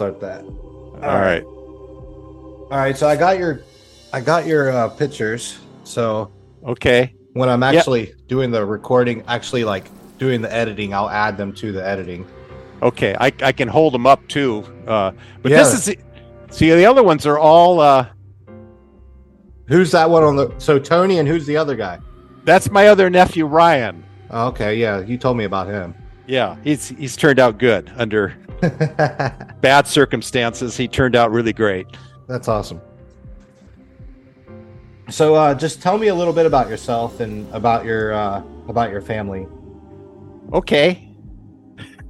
We'll start that. All right. All right. So I got your, I got your uh, pictures. So Okay. when I'm Yep. actually doing the recording, actually like doing the editing, I'll add them to the editing. Okay. I, I can hold them up too. Uh, but Yeah. this is see the other ones are all uh, Who's that one on the? So Tony and who's the other guy? that's my other nephew Ryan. Okay. Yeah, you told me about him. Yeah, he's he's turned out good under bad circumstances. He turned out really great. That's awesome. So, uh, just tell me a little bit about yourself and about your uh, about your family. Okay.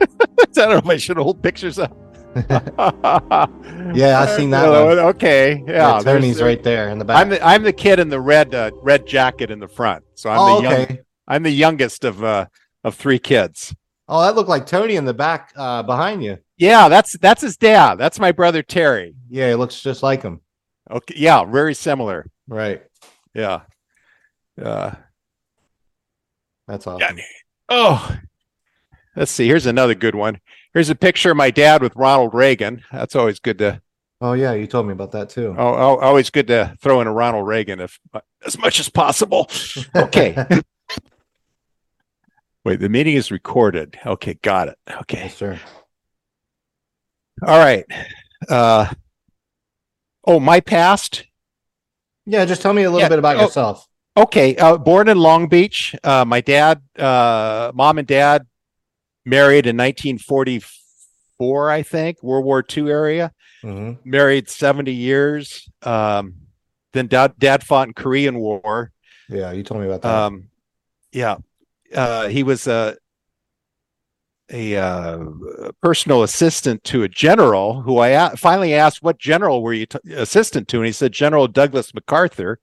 I don't know if I should hold pictures up. Yeah, I seen that Uh, one. Okay. Yeah. Yeah, there's- right there in the back. I'm the I'm the kid in the red uh, red jacket in the front. So I'm oh, the young, okay. I'm the youngest of uh of three kids. Oh, that looked like Tony in the back uh, behind you. Yeah, that's that's his dad. That's my brother Terry. Yeah, he looks just like him. Okay. Yeah, very similar. Right. Yeah. Uh That's awesome. oh. Let's see. Here's another good one. Here's a picture of my dad with Ronald Reagan. That's always good to Oh, yeah, you told me about that too. oh, oh, always good to throw in a Ronald Reagan if as much as possible. Okay. Wait, the meeting is recorded. Okay, got it. Okay. yes, sir. All right. Uh oh, my past. Yeah, just tell me a little Yeah, bit about oh. yourself. Okay, uh, born in Long Beach. Uh, my dad, uh, mom and dad married in 1944, I think, World War II area. hmm Married 70 years. Um, then dad, dad fought in Korean War. Yeah, you told me about that. Um, yeah, uh, he was a a uh, personal assistant to a general who I a- finally asked, "What general were you t- assistant to?" And he said, "General Douglas MacArthur."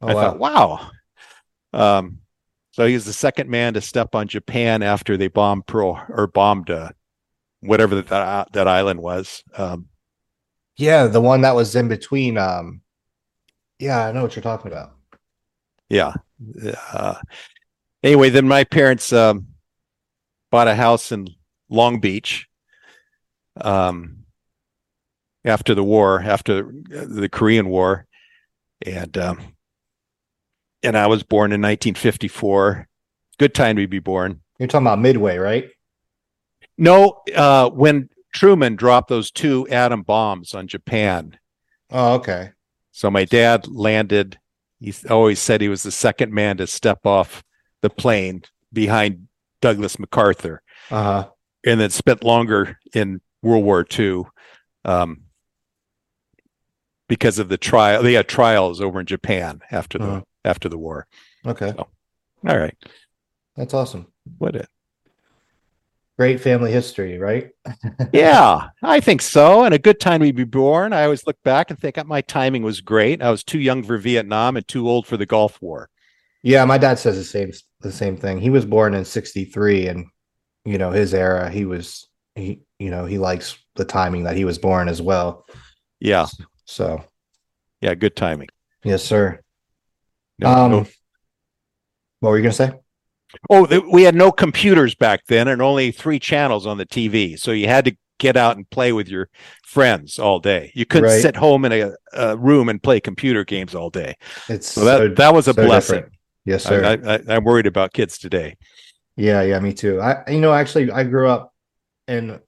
oh, I wow. thought, wow. Um, so he was the second man to step on Japan after they bombed Pearl or bombed uh, whatever that that, that island was. Um, yeah, the one that was in between. Um, yeah, I know what you're talking about. yeah. Uh, anyway, then my parents um, bought a house in Long Beach. Um, after the war, after the Korean War, and um, and I was born in 1954. Good time to be born. You're talking about Midway, right? No, uh, when Truman dropped those two atom bombs on Japan. Oh, okay. So my dad landed. He always said he was the second man to step off the plane behind Douglas MacArthur, Uh huh. and then spent longer in World War II um, because of the trial. They had trials over in Japan after the Uh-huh. after the war. Okay, All right, that's awesome. what? A, Great family history, right? yeah, I think so. And a good time to be born. I always look back and think that my timing was great. I was too young for Vietnam and too old for the Gulf War. Yeah, my dad says the same the same thing. He was born in '63, and you know his era. He was he you know he likes the timing that he was born as well. Yeah, So yeah, good timing. yes, sir. No, um, no- what were you gonna say? Oh, th- we had no computers back then and only three channels on the TV. So you had to get out and play with your friends all day. You couldn't Right. sit home in a, a room and play computer games all day. It's So that, so- that was a so blessing. different. Yes, sir. I, I, I'm worried about kids today. Yeah, yeah, me too. I you know actually I grew up and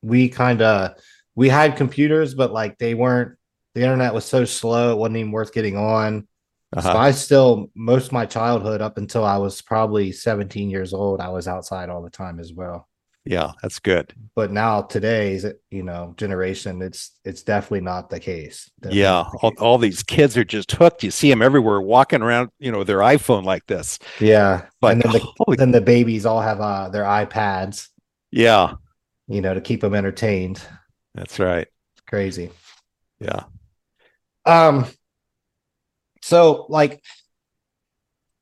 we kind of we had computers but like they weren't the internet was so slow it wasn't even worth getting on. Uh-huh. I still most of my childhood up until I was probably 17 years old I was outside all the time as well. Yeah, that's good. But now today's you know generation it's it's definitely not the case. Definitely Yeah, the all, case. all these kids are just hooked. You see them everywhere, walking around, you know, their iPhone like this. yeah. but and then the holy- then the babies all have uh their iPads, yeah, you know, to keep them entertained. that's right. Crazy. Yeah. Um, so like,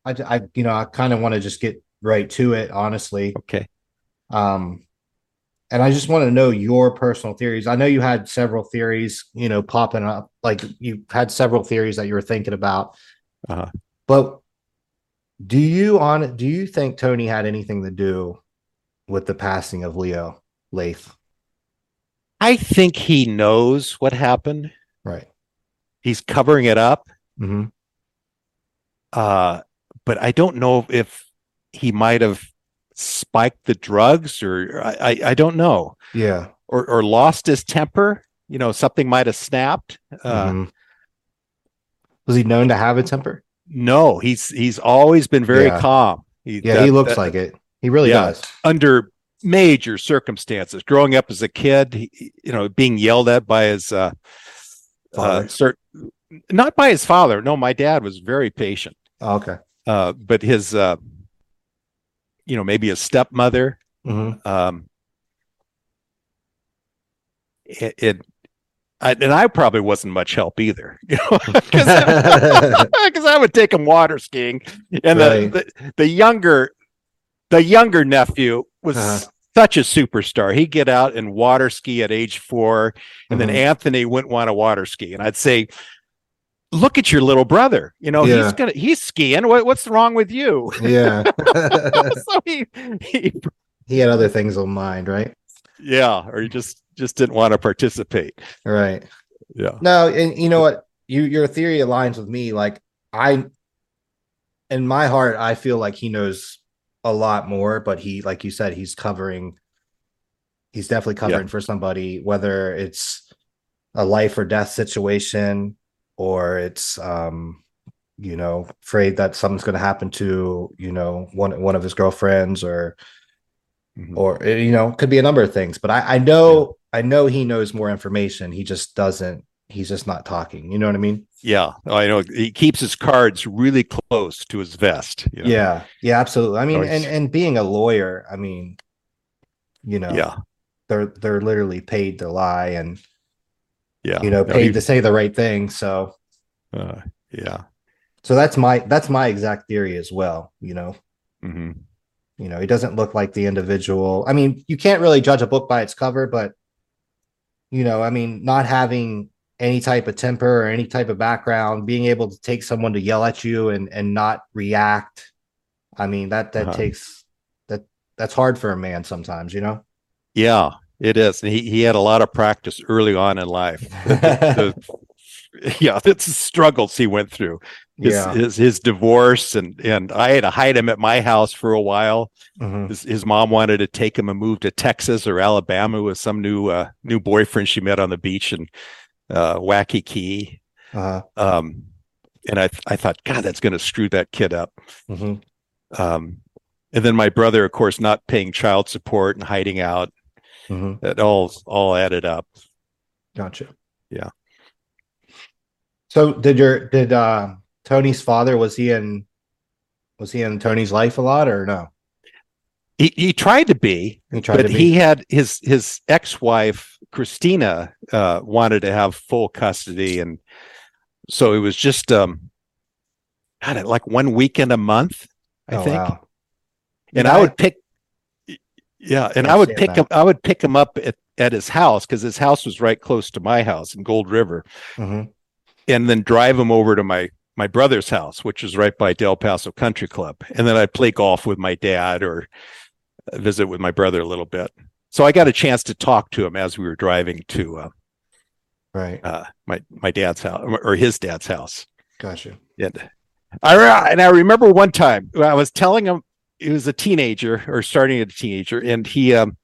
I, I, you know, I kind of want to just get right to it, honestly. Okay. Um, and I just want to know your personal theories. I know you had several theories, you know, popping up. Like you had several theories that you were thinking about. Uh-huh. But do you on do you think Tony had anything to do with the passing of Leo Lath? I think he knows what happened. Right. He's covering it up. Mm-hmm. Uh, but I don't know if he might have spiked the drugs or I, I, don't know. Yeah. Or or lost his temper. You know, something might have snapped. Uh Mhm. Was he known to have a temper? no, he's he's always been very Yeah. calm. He, Yeah, that- he looks that- like it. He really Yeah. does. under major circumstances. Growing up as a kid, he, you know, being yelled at by his uh, uh cert, not by his father. No, my dad was very patient. Oh, okay. Uh, but his uh, you know, maybe a stepmother. hmm Um, it, it I, and I probably wasn't much help either, you know, because I would take him water skiing, and Right. the, the the younger the younger nephew was Uh-huh. such a superstar. He'd get out and water ski at age four, and then Mhm. Anthony wouldn't want to water ski, and I'd say, "Look at your little brother. You know Yeah. he's gonna he's skiing. What, what's wrong with you?" yeah. so he, he he had other things on mind, right? yeah, or he just just didn't want to participate. Right. Yeah. No, and you know what? You your theory aligns with me. Like I, in my heart, I feel like he knows a lot more, but he, like you said, he's covering. He's definitely covering for somebody, whether it's a life or death situation, or it's um, you know, afraid that something's going to happen to you know one one of his girlfriends, or Mhm. or eh, you know, could be a number of things. But I, I know, I know he knows more information. He just doesn't. He's just not talking. You know what I mean? Yeah, I know he keeps his cards really close to his vest. you know? Yeah, yeah, absolutely. I mean, and and being a lawyer, I mean, you know, yeah, they're they're literally paid to lie and yeah. you know No, paid he- to say the right thing. So uh, yeah. so that's my that's my exact theory as well. You know, hmm you know, he doesn't look like the individual. I mean, you can't really judge a book by its cover, but you know, I mean, not having any type of temper or any type of background, being able to take someone to yell at you and and not react. I mean, that that Uh-huh. takes that that's hard for a man sometimes, you know. Yeah, it is. And he he had a lot of practice early on in life. The- yeah, that's the struggles he went through. His, yeah. his his divorce and and I had to hide him at my house for a while. Mhm. His, his mom wanted to take him and move to Texas or Alabama with some new uh, new boyfriend she met on the beach in uh, Waikiki. Uh-huh. Um, and I I thought, God, that's going to screw that kid up. Mhm. Um, and then my brother, of course, not paying child support and hiding out. Mhm. That all all added up. Gotcha. Yeah. So did your did uh Tony's father was he in was he in Tony's life a lot or no? He he tried to be, He tried but to be. he had his his ex-wife Christina uh, wanted to have full custody, and so it was just um, God, like one weekend a month, I Oh, think. wow. And Yeah, I would pick, yeah, and I I would pick that. him. I would pick him up at, at his house because his house was right close to my house in Gold River, Mhm. and then drive him over to my my brother's house, which is right by Del Paso Country Club, and then I'd play golf with my dad or visit with my brother a little bit. So I got a chance to talk to him as we were driving to uh, Right. uh, my my dad's house or his dad's house. Gotcha. Yeah. I and I remember one time I was telling him he was a teenager or starting a teenager, and he um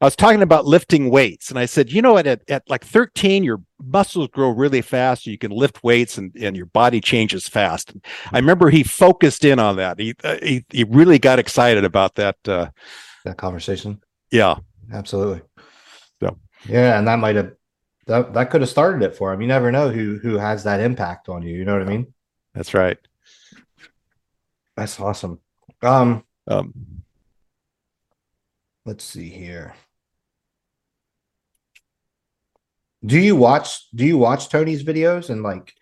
I was talking about lifting weights, and I said, you know what, at, at like 13, your muscles grow really fast, you can lift weights, and and your body changes fast. And I remember he focused in on that. He uh, he he really got excited about that. Uh, That conversation. yeah, Absolutely. So- yeah, and that might have that that could have started it for him. You never know who who has that impact on you. You know what I mean? that's right. That's awesome. Um, Um, let's see here. Do you watch do you watch Tony's videos and like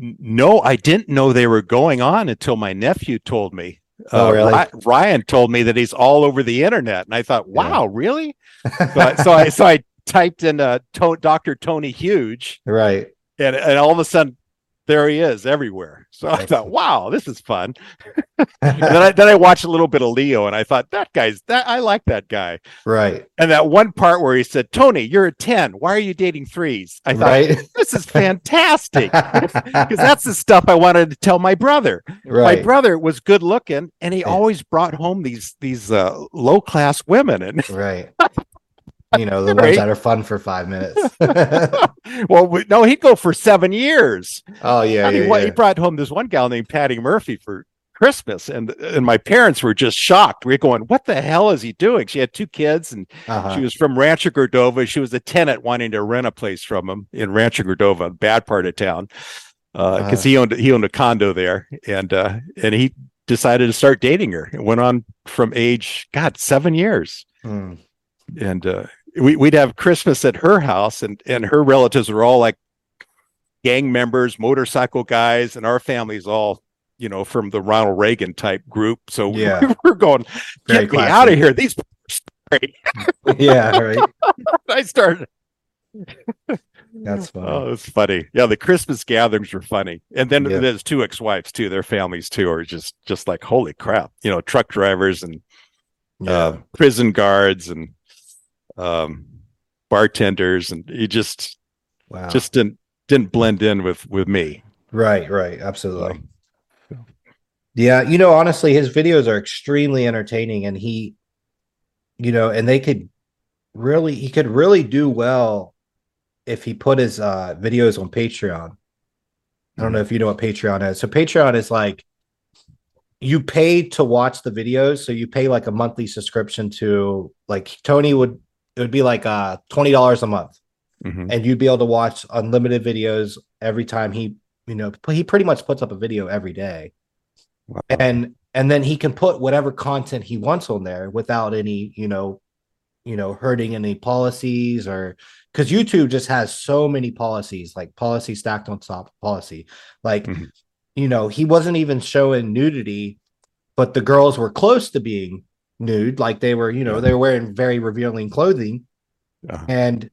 N- No, I didn't know they were going on until my nephew told me. Oh, Uh, really? Ry- Ryan told me that he's all over the internet, and I thought, "Wow, really?" So I, so I so I typed in uh, to- Dr. Tony Huge, right. and and all of a sudden, there he is everywhere. So I thought, wow, this is fun. then I then I watched a little bit of Leo and I thought that guy's that I like that guy. right. And that one part where he said, Tony, you're a 10. Why are you dating threes? I thought Right. this is fantastic. Because that's the stuff I wanted to tell my brother. My brother was good looking and he always brought home these these uh, low class women. And right. You know, the Right. ones that are fun for five minutes. well, we, no, he'd go for seven years. oh yeah, And he, yeah, wa- yeah. he brought home this one gal named Patty Murphy for Christmas, and and my parents were just shocked. We are going, "What the hell is he doing?" She had two kids, and Uh-huh. she was from Rancho Cordova. She was a tenant wanting to rent a place from him in Rancho Cordova, bad part of town, because Uh-huh. he owned he owned a condo there, and uh, and he decided to start dating her. It went on from age God seven years, Hmm. and uh, we, we'd have Christmas at her house, and and her relatives were all like gang members, motorcycle guys, and our family's all you know from the Ronald Reagan type group. So we- Yeah. we were going, Very get me out of here. These yeah, right. I started. That's funny. Oh, it's funny. Yeah, the Christmas gatherings were funny, and then Yeah. there's two ex-wives too. Their families too are just just like holy crap. You know, truck drivers and yeah. uh, prison guards and um, bartenders, and he just wow. just didn't didn't blend in with with me. right, right. Absolutely. So, Yeah, you know, honestly, his videos are extremely entertaining, and he, you know, and they could really, he could really do well if he put his uh videos on Patreon. I don't know if you know what Patreon is. So Patreon is like you pay to watch the videos, so you pay like a monthly subscription to like Tony would it would be like uh twenty dollars a month, mhm. and you'd be able to watch unlimited videos every time he, you know, he pretty much puts up a video every day Wow. and and then he can put whatever content he wants on there without any you know you know hurting any policies or because youtube just has so many policies like policy stacked on top of policy like Mhm. you know he wasn't even showing nudity but the girls were close to being nude like they were you know Yeah. they were wearing very revealing clothing Uh-huh. and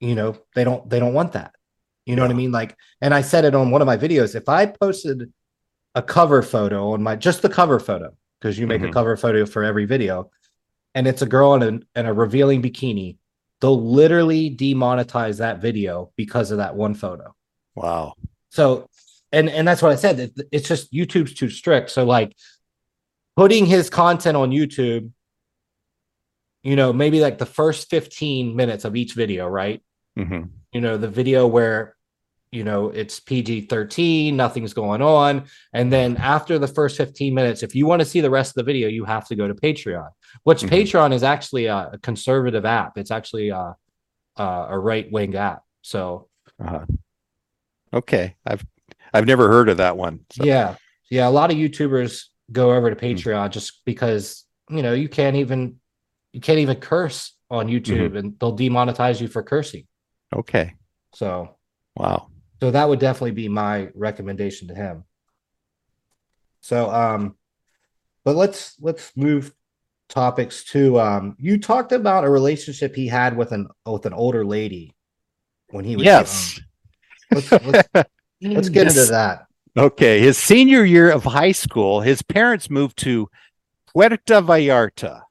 you know they don't they don't want that you know what i mean like and i said it on one of my videos if i posted a cover photo on my just the cover photo because you make a Mhm. cover photo for every video and it's a girl in a, in a revealing bikini they'll literally demonetize that video because of that one photo Wow. so and and that's what i said it- it's just youtube's too strict so like putting his content on youtube you know maybe like the first 15 minutes of each video right hmm you know the video where you know it's PG-13 nothing's going on and then after the first 15 minutes if you want to see the rest of the video you have to go to Patreon which Mhm. Patreon is actually a, conservative app it's actually a a, a right-wing app so Uh-huh. Okay, I've I've never heard of that one. so- yeah yeah a lot of YouTubers go over to Patreon just because you know you can't even you can't even curse on YouTube and they'll demonetize you for cursing Okay. so Wow. So that would definitely be my recommendation to him. So um but let's let's move topics to um you talked about a relationship he had with an with an older lady when he was Yes. young. Let's let's, let's get Yes. into that. Okay. His senior year of high school, his parents moved to Puerto Vallarta.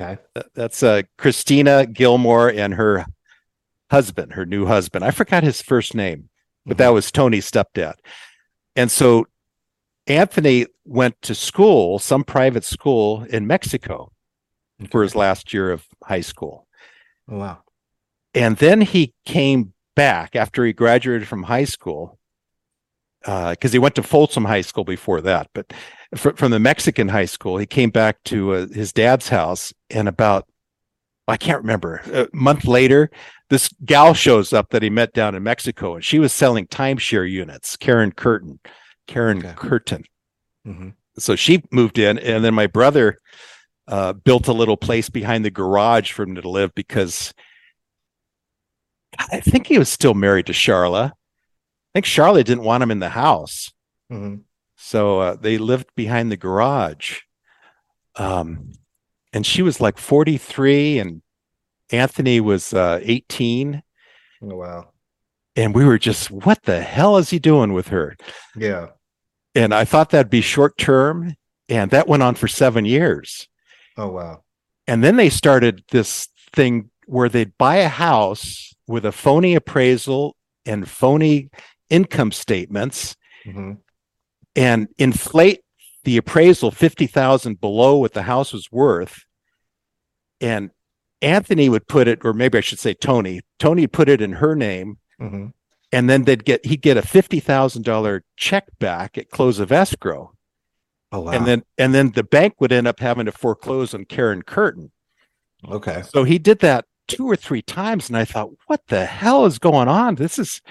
Okay. That's uh, Christina Gilmore and her husband, her new husband. I forgot his first name, but that was Tony's stepdad. And so Anthony went to school, some private school in Mexico for his last year of high school. Oh, wow. and then he came back after he graduated from high school because he went to Folsom High School before that, but fr- from the Mexican high school, he came back to uh, his dad's house, and about I can't remember a month later, this gal shows up that he met down in Mexico, and she was selling timeshare units. Karen Curtin, Karen Okay. Curtin. Mhm. So she moved in, and then my brother uh, built a little place behind the garage for him to live because I think he was still married to Charla. I think Charlotte didn't want him in the house. Mhm. So uh, they lived behind the garage. Um, and she was like 43 and Anthony was uh, 18. Oh, wow. and we were just, what the hell is he doing with her? Yeah. And I thought that'd be short term, and that went on for seven years. Oh wow. And then they started this thing where they'd buy a house with a phony appraisal and phony income statements hmm and inflate the appraisal 50,000 below what the house was worth. And Anthony would put it, or maybe I should say Tony, Tony put it in her name. hmm And then they'd get, he'd get a $50,000 check back at close of escrow. Oh wow. And then, and then the bank would end up having to foreclose on Karen Curtin. okay. So he did that two or three times. And I thought, what the hell is going on? This is,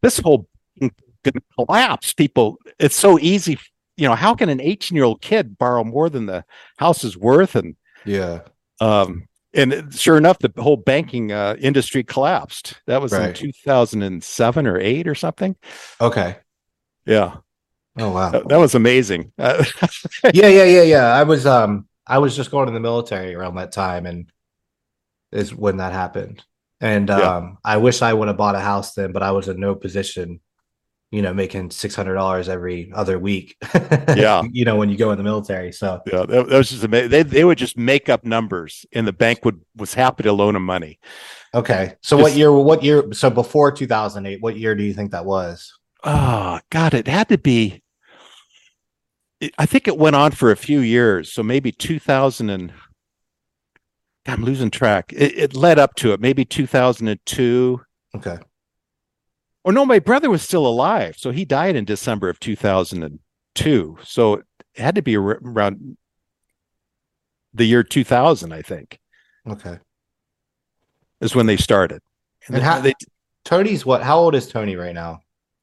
this whole going to collapse. People, it's so easy. You know, how can an 18 year old kid borrow more than the house is worth? And, Yeah. um, and sure enough, the whole banking uh, industry collapsed. That was in 2007 or eight or something. Okay. Yeah, Oh wow. that, that was amazing. Yeah, yeah, yeah, yeah. I was um I was just going to the military around that time and is when that happened. And Yeah. um I wish I would have bought a house then, but I was in no position, you know, making six hundred dollars every other week. Yeah. you know, when you go in the military. So yeah, that, was just amazing. They, they would just make up numbers, and the bank would was happy to loan them money. okay. So what Just- year what year so before two thousand eight, what year do you think that was? Oh God, it had to be. it- I think it went on for a few years, so maybe 2000 and. God, I'm losing track. It, it led up to it, maybe 2002. Okay. Or no, my brother was still alive, so he died in December of 2002. So it had to be around the year 2000, I think, Okay. is when they started. And, And how- they Tony's what how old is Tony right now?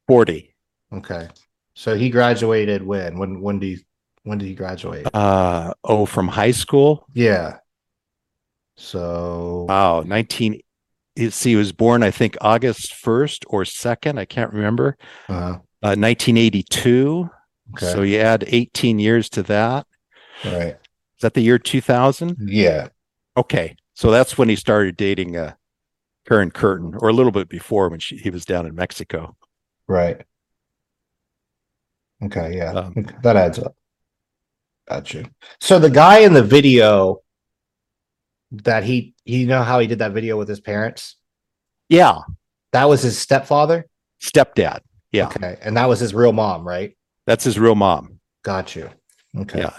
40. Okay. So he graduated when? When when do you when did he graduate? Uh oh, from high school. Yeah. So Wow, 19 you see, he was born, I think, August 1st or 2nd. I can't remember. uh, Uh, 1982. okay. So you add 18 years to that. right. Is that the year 2000? Yeah. Okay. So that's when he started dating uh, Karen Curtin, or a little bit before when she, he was down in Mexico. Right. Okay, yeah. Um, that adds up. Gotcha. So the guy in the video that he you know how he did that video with his parents? Yeah. That was his stepfather? Stepdad. Yeah. Okay. And that was his real mom, right? That's his real mom. Got you. Okay. Yeah.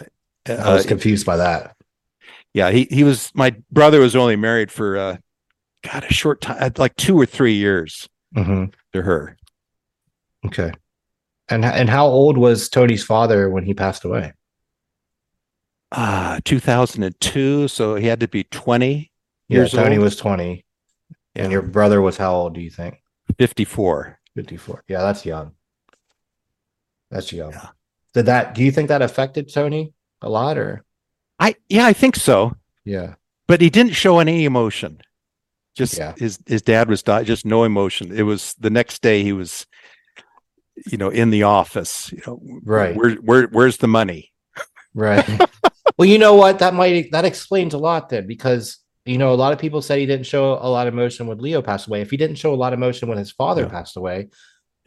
I was Uh, confused by that. yeah. He, he was, my brother was only married for, uh, God, a short time, like two or three years hmm to her. Okay. And and how old was Tony's father when he passed away? Ah, 2002. So he had to be 20 Yeah, Tony old. was 20. And your brother was how old do you think? 54. 54. Yeah, that's young. That's young. Yeah. Did that do you think that affected Tony a lot or I, yeah, I think so. yeah. But he didn't show any emotion. Just Yeah. his, his dad was di- just no emotion. It was the next day he was, you know, in the office, you know, Right. Where, where, where's the money? Right. well, you know what? That might that explains a lot then because you know a lot of people said he didn't show a lot of emotion when Leo passed away. If he didn't show a lot of emotion when his father Yeah. passed away,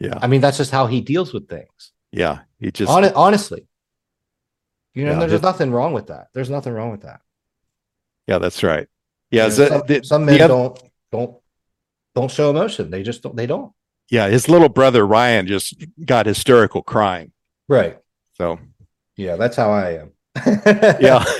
Yeah. I mean that's just how he deals with things. Yeah. He just, Hon- honestly. You know, Yeah, there's his- nothing wrong with that. There's nothing wrong with that. yeah, that's right. Yeah. You know, some, the- some men don't don't don't show emotion. They just don't they don't. yeah. His little brother, Ryan, just got hysterical crying. Right. So, Yeah, that's how I am. Yeah.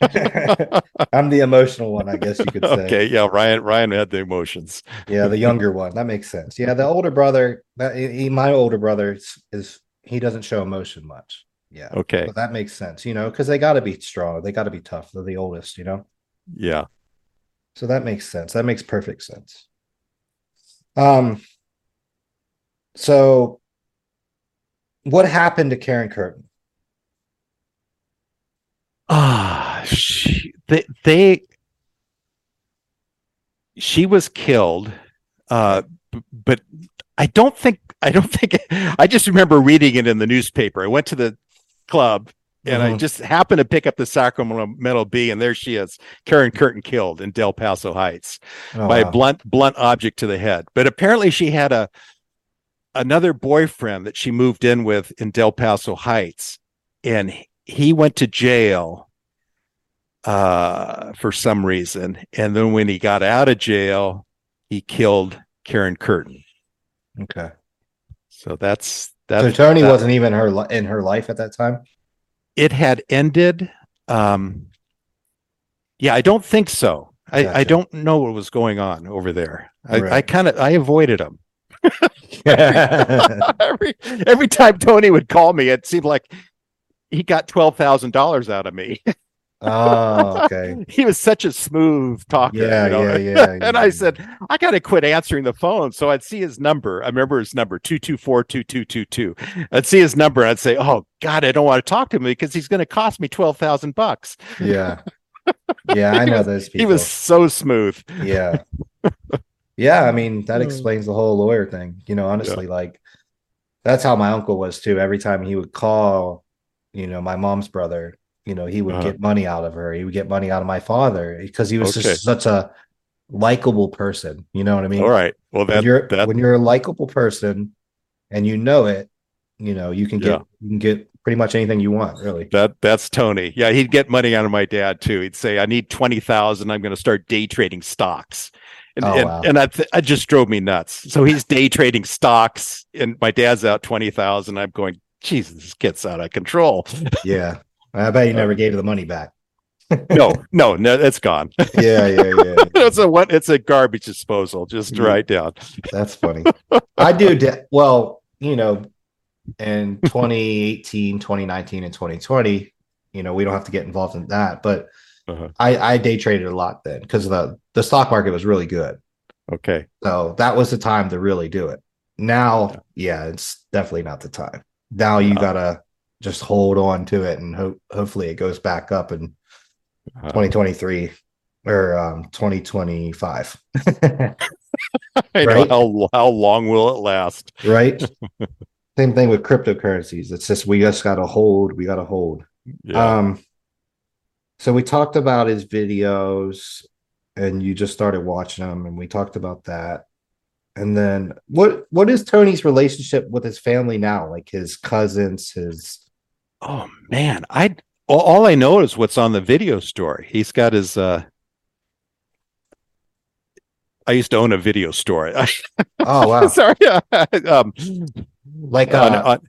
I'm the emotional one, I guess you could say. okay. Yeah. Ryan, Ryan had the emotions. Yeah, the younger one. That makes sense. Yeah, the older brother, that he, my older brother is, is he doesn't show emotion much. Yeah. Okay. That makes sense, you know, because they got to be strong. They got to be tough. They're the oldest, you know. Yeah. So that makes sense. That makes perfect sense. Um. So, what happened to Karen Curtin? Ah, she, they, they, she was killed. Uh, but I don't think, I don't think, I just remember reading it in the newspaper. I went to the club and I Mhm. just happened to pick up the Sacramento Bee, and there she is, Karen Curtin killed in Del Paso Heights Oh, by wow. a blunt blunt object to the head. But apparently, she had a another boyfriend that she moved in with in Del Paso Heights, and he- went to jail uh, for some reason. And then when he got out of jail, he killed Karen Curtin. Okay. So that's So Tony that- wasn't even her li- in her life at that time. it had ended. Um, yeah, I don't think so. I, I don't know what was going on over there. I, I kind of I avoided him. every every time Tony would call me, it seemed like he got twelve thousand dollars out of me. Oh, okay. he was such a smooth talker. Yeah, you know? yeah, yeah. and I said, I got to quit answering the phone. So I'd see his number. I remember his number, 224 2222. I'd see his number. And I'd say, Oh, God, I don't want to talk to him because he's going to cost me 12,000 bucks. yeah, yeah. I know was- those people. He was so smooth. yeah, yeah. I mean, that Mm. explains the whole lawyer thing. You know, honestly, like that's how my uncle was too. Every time he would call, you know, my mom's brother, you know, he would Uh-huh. get money out of her. He would get money out of my father because he was Okay. just such a likable person. You know what I mean? All right. Well, when that, you're that, when you're a likable person and you know it, you know you can get Yeah. you can get pretty much anything you want, really. that, that's Tony. Yeah. He'd get money out of my dad too. He'd say, I need 20,000. I'm going to start day trading stocks. And, Oh, and, wow. and I, th- I just drove me nuts. So he's day trading stocks and my dad's out 20,000. I'm going, Jesus, this kid's out of control. Yeah, I bet you never gave the money back. no, no, no, it's gone. Yeah, yeah, yeah. it's a what? It's a garbage disposal. Just Yeah. write down. That's funny. I do. De- well, you know, in 2018, 2019, and 2020, you know, we don't have to get involved in that, but Uh-huh. I, I day traded a lot then because the the stock market was really good. Okay. So that was the time to really do it. Now, yeah, it's definitely not the time. Now you Uh, gotta just hold on to it and hope hopefully it goes back up in Uh, 2023 or um 2025. Right? how how long will it last? right? Same thing with cryptocurrencies. It's just we just gotta hold, we gotta hold. Yeah. Um so we talked about his videos and you just started watching them and we talked about that. And then what what is Tony's relationship with his family now? Like his cousins, his oh man, I all, all I know is what's on the video store. He's got his. uh I used to own a video store. oh wow. Sorry. um, like on- uh, on-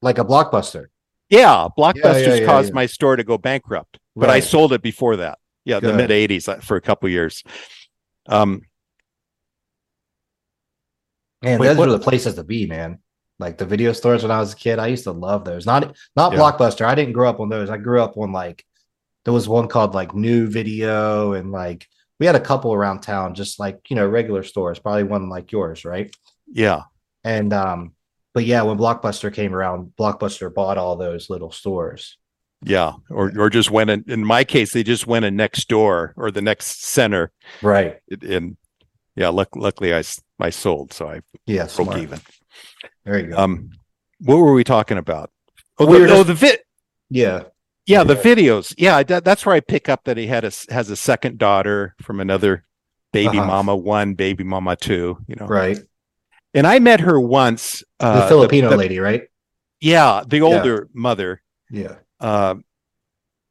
like a blockbuster. yeah, Blockbusters yeah, yeah, caused yeah. my store to go bankrupt, but I sold it before that. Yeah, the mid '80s for a couple years. Um, Man, Wait, those what- are the places to be, man. Like the video stores when I was a kid, I used to love those. Not not Yeah. Blockbuster. I didn't grow up on those. I grew up on like there was one called like New Video and like we had a couple around town, just like you know regular stores. Probably one like yours, right? yeah, And um, but yeah, when Blockbuster came around, Blockbuster bought all those little stores. yeah, or or just went in. In my case, they just went in next door or the next center. Right. And yeah, luck, luckily I I sold, so I Yeah. broke smart. even. There you go. Um, what were we talking about? Oh, We the, were oh, the vid. yeah. Yeah, the videos. Yeah, that, that's where I pick up that he had a has a second daughter from another baby Uh-huh. mama one, baby mama two. You know, Right. and I met her once. The Uh, Filipino the- lady, right? Yeah, the older mother. Yeah. uh,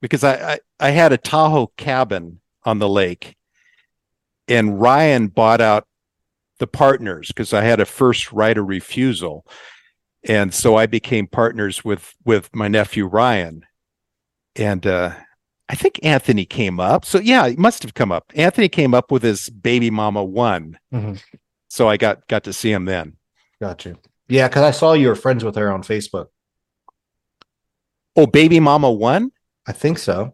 because I, I I had a Tahoe cabin on the lake, and Ryan bought out the partners because I had a first right of refusal, and so I became partners with with my nephew Ryan, and uh, I think Anthony came up. So yeah, he must have come up. Anthony came up with his baby mama one, Mhm. so I got got to see him then. Got you. Yeah, because I saw you were friends with her on Facebook. Oh, baby mama one. I think so.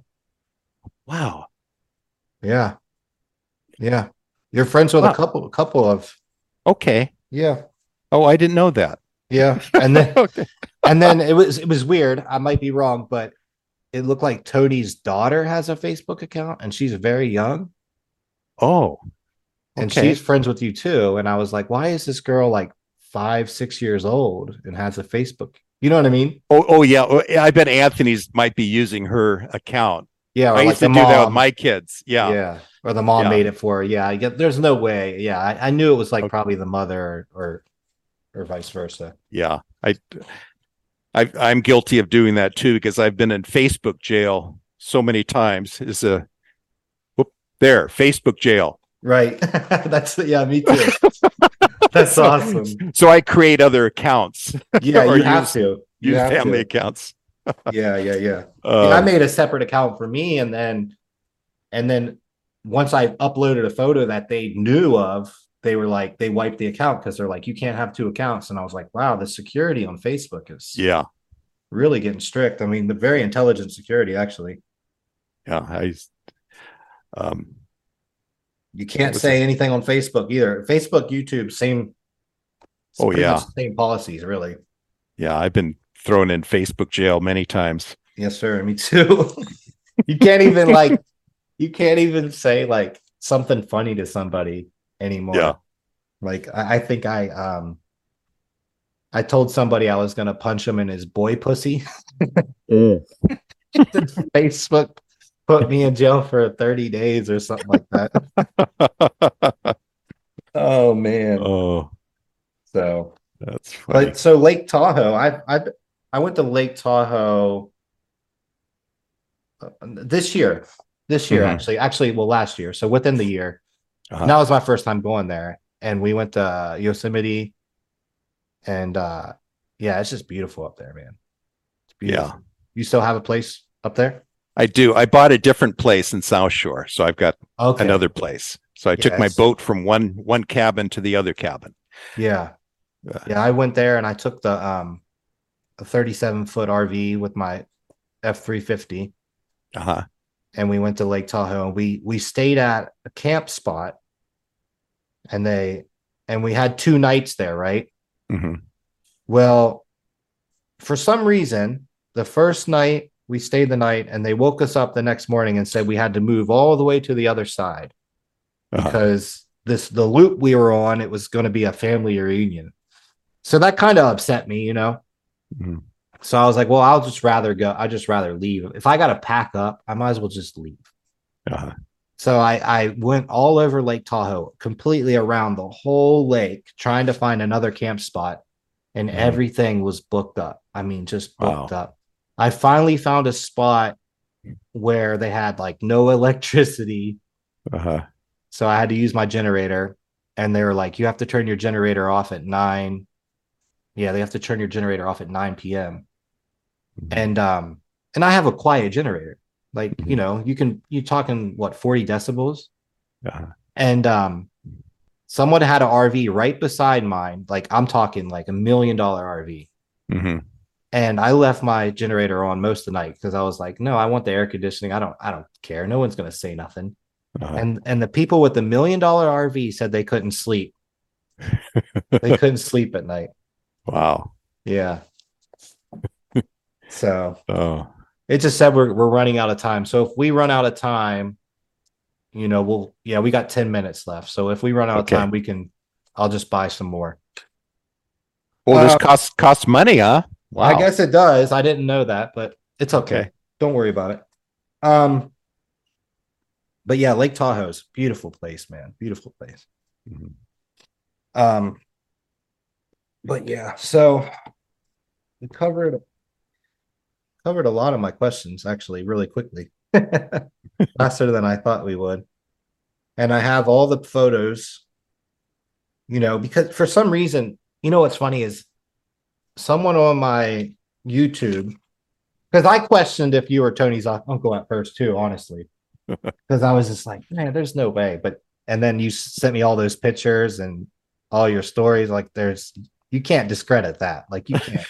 Wow. Yeah. Yeah. You're friends with Wow. a couple a couple of Okay. yeah. Oh, I didn't know that. Yeah. And then okay. and then it was it was weird. I might be wrong, but it looked like Tony's daughter has a Facebook account and she's very young Oh. and Okay. she's friends with you too. And I was like, why is this girl like five, six years old and has a Facebook You know what I mean? Oh, oh yeah. Oh, I bet Anthony's might be using her account. Yeah. I used to do that with my kids. Yeah. Yeah. Or the mom Yeah. made it for her. Yeah. I get there's no way. Yeah. I, I knew it was like Okay. probably the mother or or vice versa. Yeah. I, I, I'm guilty of doing that too because I've been in Facebook jail so many times. Is a, whoop, there, Facebook jail. Right. That's yeah, me too. That's awesome. So I create other accounts, Yeah, you have use- to. You use have family to. accounts. Yeah, yeah, yeah. Uh, I made a separate account for me, and then, and then once I uploaded a photo that they knew of, they were like, they wiped the account because they're like, you can't have two accounts. And I was like, wow, the security on Facebook is yeah. really getting strict. I mean, the very intelligent security, actually. Yeah. I, um, You can't say anything on Facebook either. Facebook, YouTube, same. Oh, yeah. Same policies, really. yeah. I've been thrown in Facebook jail many times. Yes, sir. Me too. you can't even like, you can't even say like something funny to somebody anymore. Yeah. Like I, I think I um I told somebody I was gonna punch him in his boy pussy. Facebook put me in jail for 30 days or something like that. oh man. oh, So that's funny. but so Lake Tahoe, I I I went to Lake Tahoe uh, this year. This year, Mhm. actually, actually, well, last year. So within the year, Uh-huh. that was my first time going there. And we went to Yosemite, and uh yeah, it's just beautiful up there, man. It's beautiful. Yeah. You still have a place up there? I do. I bought a different place in South Shore, so I've got Okay. another place. So I took my boat from one one cabin to the other cabin. Yeah. Yeah. Yeah, I went there and I took the um a 37 foot RV with my F350 Uh huh. And we went to Lake Tahoe and we we stayed at a camp spot and they and we had two nights there, right? hmm Well, for some reason, the first night we stayed the night and they woke us up the next morning and said we had to move all the way to the other side Uh-huh. because this the loop we were on it was going to be a family reunion. So that kind of upset me, you know. Mhm. So I was like, well, I'll just rather go. I just rather leave. If I got to pack up, I might as well just leave. Uh-huh. So I, I went all over Lake Tahoe, completely around the whole lake, trying to find another camp spot, and Mhm. everything was booked up. I mean, just booked Wow. up. I finally found a spot where they had like no electricity, Uh-huh. so I had to use my generator, and they were like, "You have to turn your generator off at nine. Yeah, they have to turn your generator off at nine p.m. Mhm. And um, and I have a quiet generator. Like you Mhm. know, you can you talking what forty decibels, Uh-huh. and um, someone had an RV right beside mine. Like I'm talking like a million dollar RV. hmm And I left my generator on most of the night because I was like, no, I want the air conditioning. I don't I don't care. No one's gonna say nothing. Uh-huh. And and the people with the million dollar RV said they couldn't sleep. They couldn't sleep at night. Wow. Yeah. So Oh. it just said we're we're running out of time. So if we run out of time, you know, we'll yeah, we got 10 minutes left. So if we run out Okay. of time, we can I'll just buy some more. Well, this Uh, costs costs money, huh? Wow. I guess it does. I didn't know that, but it's okay. Okay. Don't worry about it. Um but yeah, Lake Tahoe's beautiful place, man. Beautiful place. Mhm. Um but yeah, so we covered covered a lot of my questions actually really quickly. Faster than I thought we would. And I have all the photos, you know, because for some reason, you know what's funny is someone on my YouTube, because I questioned if you were Tony's uncle at first too, honestly. Because I was just like, man, there's no way. But and then you sent me all those pictures and all your stories. Like, there's you can't discredit that. Like, you can't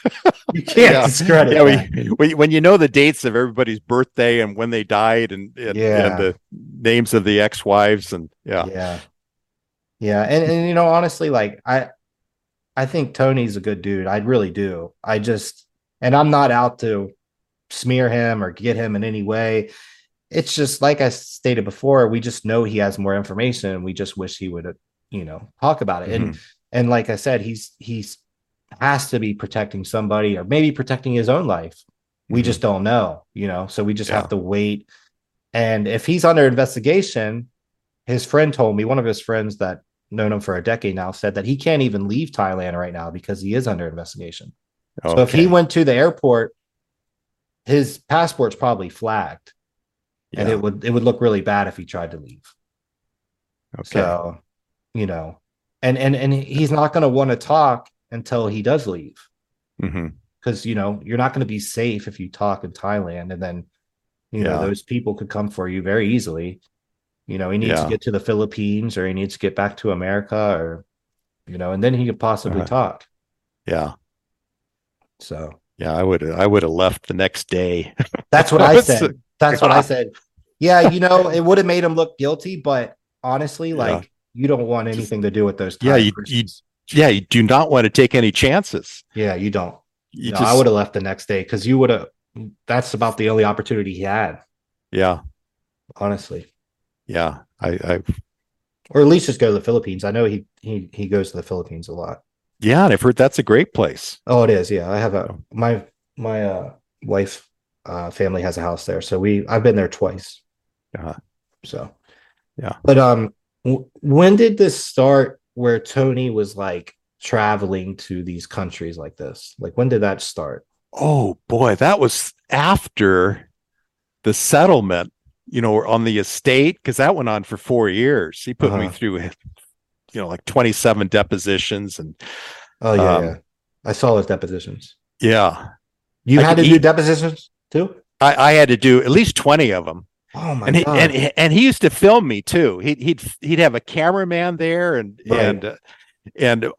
you can't Yeah. discredit yeah, that. we, when, when you know the dates of everybody's birthday and when they died and, and, Yeah. and the names of the ex-wives and yeah. yeah yeah and, and you know honestly like i i think tony's a good dude i really do i just and i'm not out to smear him or get him in any way it's just like i stated before we just know he has more information and we just wish he would uh, you know talk about it and mm-hmm. And like i said he's he's has to be protecting somebody or maybe protecting his own life. We Mhm. just don't know, you know. So we just Yeah. have to wait. And if he's under investigation, his friend told me one of his friends that known him for a decade now said that he can't even leave Thailand right now because he is under investigation. So if he went to the airport, his passport's probably flagged, and it would it would look really bad if he tried to leave. okay. So, you know, and and and he's not going to want to talk until he does leave because you know you're not going to be safe if you talk in Thailand, and then you know those people could come for you very easily. You know, he needs Yeah. to get to the Philippines or he needs to get back to America or you know, and then he could possibly Uh-huh. talk. Yeah. So Yeah. I would. I would have left the next day. that's what I said. That's what I said. Yeah, you know, it would have made him look guilty, but honestly, Yeah. You don't want anything to do with those. Yeah, you- you- yeah. You do not want to take any chances. yeah, you don't. You no, just. I would have left the next day because you would have. That's about the only opportunity he had, yeah. honestly. Yeah. I. I. Or at least just go to the Philippines. I know he he he goes to the Philippines a lot. Yeah. And I've heard that's a great place. Oh, it is. Yeah, I have a my my uh wife uh family has a house there, so we I've been there twice. Uh-huh. So Yeah. but um, when did this start? Where Tony was like traveling to these countries like this? Like when did that start? Oh boy, that was after the settlement, you know, on the estate, because that went on for four years. He put me Uh-huh. through, you know, like 27 depositions. And Oh yeah, Um, yeah. I saw his depositions. yeah, You I had to do depositions too. I, I had to do at least 20 of them. Oh my And he, god! and, he- and he used to film me too. He'd, he'd, he'd have a cameraman there and, Right. and, uh, and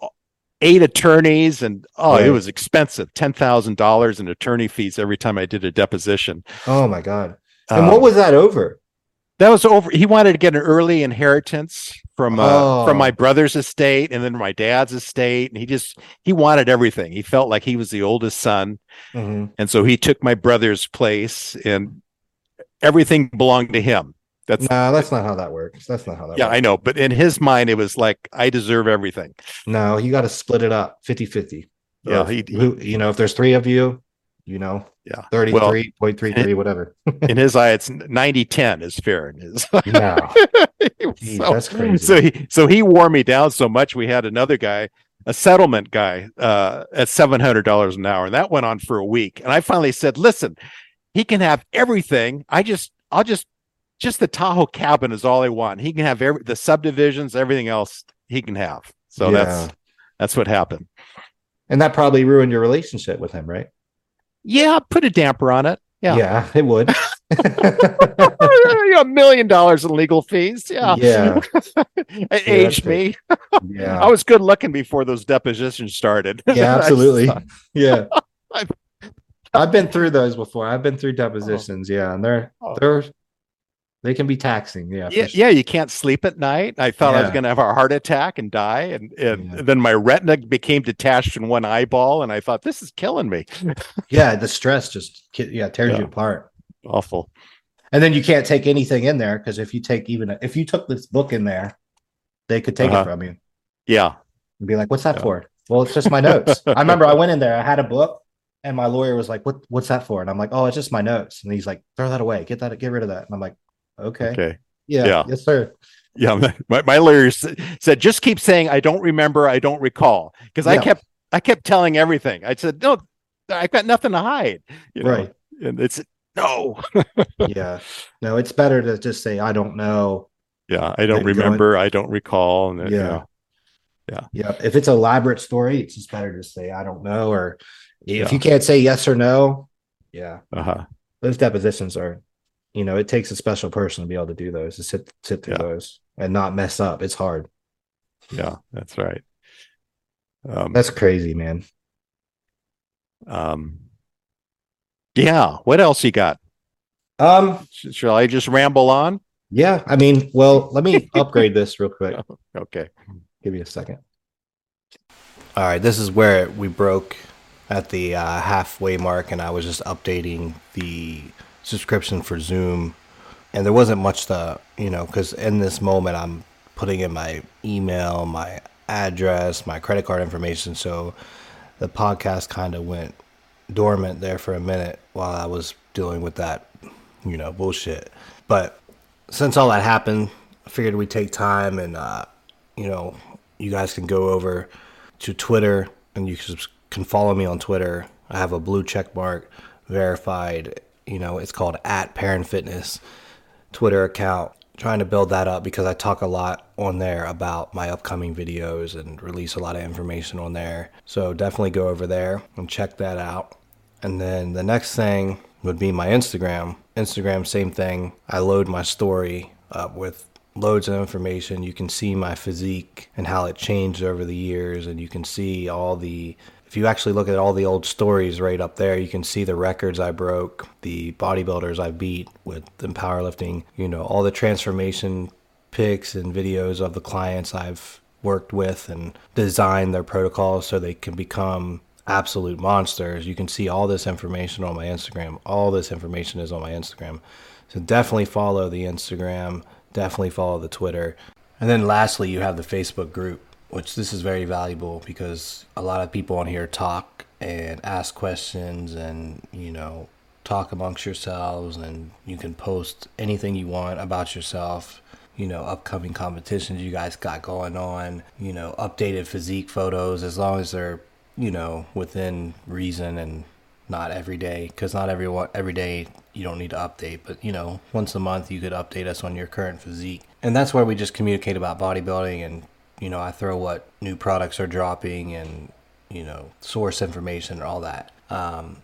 eight attorneys. And oh, it was expensive $10,000 in attorney fees every time I did a deposition. oh my god! And Um, what was that over? That was over. He wanted to get an early inheritance from uh, from Oh. my brother's estate and then my dad's estate, and he just he wanted everything. He felt like he was the oldest son, Mhm. and so he took my brother's place, and everything belonged to him. That's No, that's not how that works. That's not how that yeah, works. I know, but in his mind, it was like I deserve everything. No, you got to split it up 50 50. Yeah, he- you know, if there's three of you, you know, Yeah, 33.33, whatever. in his eye, it's 90-10 is fair. In his, No, was so- that's crazy. So he so he wore me down so much. We had another guy, a settlement guy, uh, at seven hundred dollars an hour, and that went on for a week. And I finally said, "Listen, he can have everything. I just, I'll just, just the Tahoe cabin is all I want. He can have every the subdivisions, everything else he can have. So Yeah. that's that's what happened. and that probably ruined your relationship with him, right? Yeah, put a damper on it. Yeah, Yeah, it would. a million dollars in legal fees. Yeah, Yeah. it aged me. yeah. I was good looking before those depositions started. Yeah, absolutely. Yeah. I've- I've been through those before. I've been through depositions. Yeah. And they're, Oh. they're, they can be taxing. Yeah. yeah, sure. yeah, you can't sleep at night. I thought I was going to have a heart attack and die, and, and Yeah. then my retina became detached in one eyeball, and I thought this is killing me. Yeah. The stress just, yeah, tears Yeah. you apart. Awful. And then you can't take anything in there because if you take even, if you took this book in there, they could take Uh-huh. it from you Yeah, and be like, what's that Yeah. for? Well, it's just my notes. I remember I went in there, I had a book and my lawyer was like, what, what's that for? And I'm like, oh, it's just my notes. And he's like, throw that away. Get that, get rid of that. And I'm like, okay. okay. Yeah. Yeah. Yes, sir. Yeah, my, my lawyer said just keep saying I don't remember, I don't recall, because I kept I kept telling everything. I said no, I've got nothing to hide. You know? Right. And it's no. yeah. No, it's better to just say, I don't know. Yeah, I don't remember, I don't recall, and Yeah. yeah, Yeah. If it's an elaborate story, it's just better to say, I don't know. Or if you can't say yes or no, yeah. uh-huh. Those depositions are, you know, it takes a special person to be able to do those, to sit, sit through Yeah. those and not mess up. It's hard. yeah, that's right. Um, That's crazy, man. um, yeah. What else you got? Um, Sh- Shall I just ramble on? yeah, I mean, well, let me upgrade this real quick. Okay. Give me a second. All right, this is where we broke at the uh, halfway mark, and I was just updating the subscription for Zoom, and there wasn't much to, you know, because in this moment I'm putting in my email, my address, my credit card information, so the podcast kind of went dormant there for a minute while I was dealing with that, you know, bullshit. But since all that happened, I figured we'd take time and, uh, you know, you guys can go over to Twitter and you can follow me on Twitter. I have a blue check mark verified, you know, it's called at Parent Fitness Twitter account. Trying to build that up because I talk a lot on there about my upcoming videos and release a lot of information on there. So definitely go over there and check that out. And then the next thing would be my Instagram. Instagram, same thing. I load my story up with loads of information. You can see my physique and how it changed over the years, and you can see all the. If you actually look at all the old stories right up there, you can see the records I broke, the bodybuilders I beat with the powerlifting, you know, all the transformation pics and videos of the clients I've worked with and designed their protocols so they can become absolute monsters. You can see all this information on my Instagram. All this information is on my Instagram. So definitely follow the Instagram, definitely follow the Twitter. And then lastly, you have the Facebook group, which this is very valuable because a lot of people on here talk and ask questions and, you know, talk amongst yourselves and you can post anything you want about yourself you know, upcoming competitions you guys got going on, you know, updated physique photos as long as they're you know, within reason and not every day because not every every day you don't need to update but you know once a month you could update us on your current physique. And that's where we just communicate about bodybuilding and you know i throw what new products are dropping and you know source information and all that um,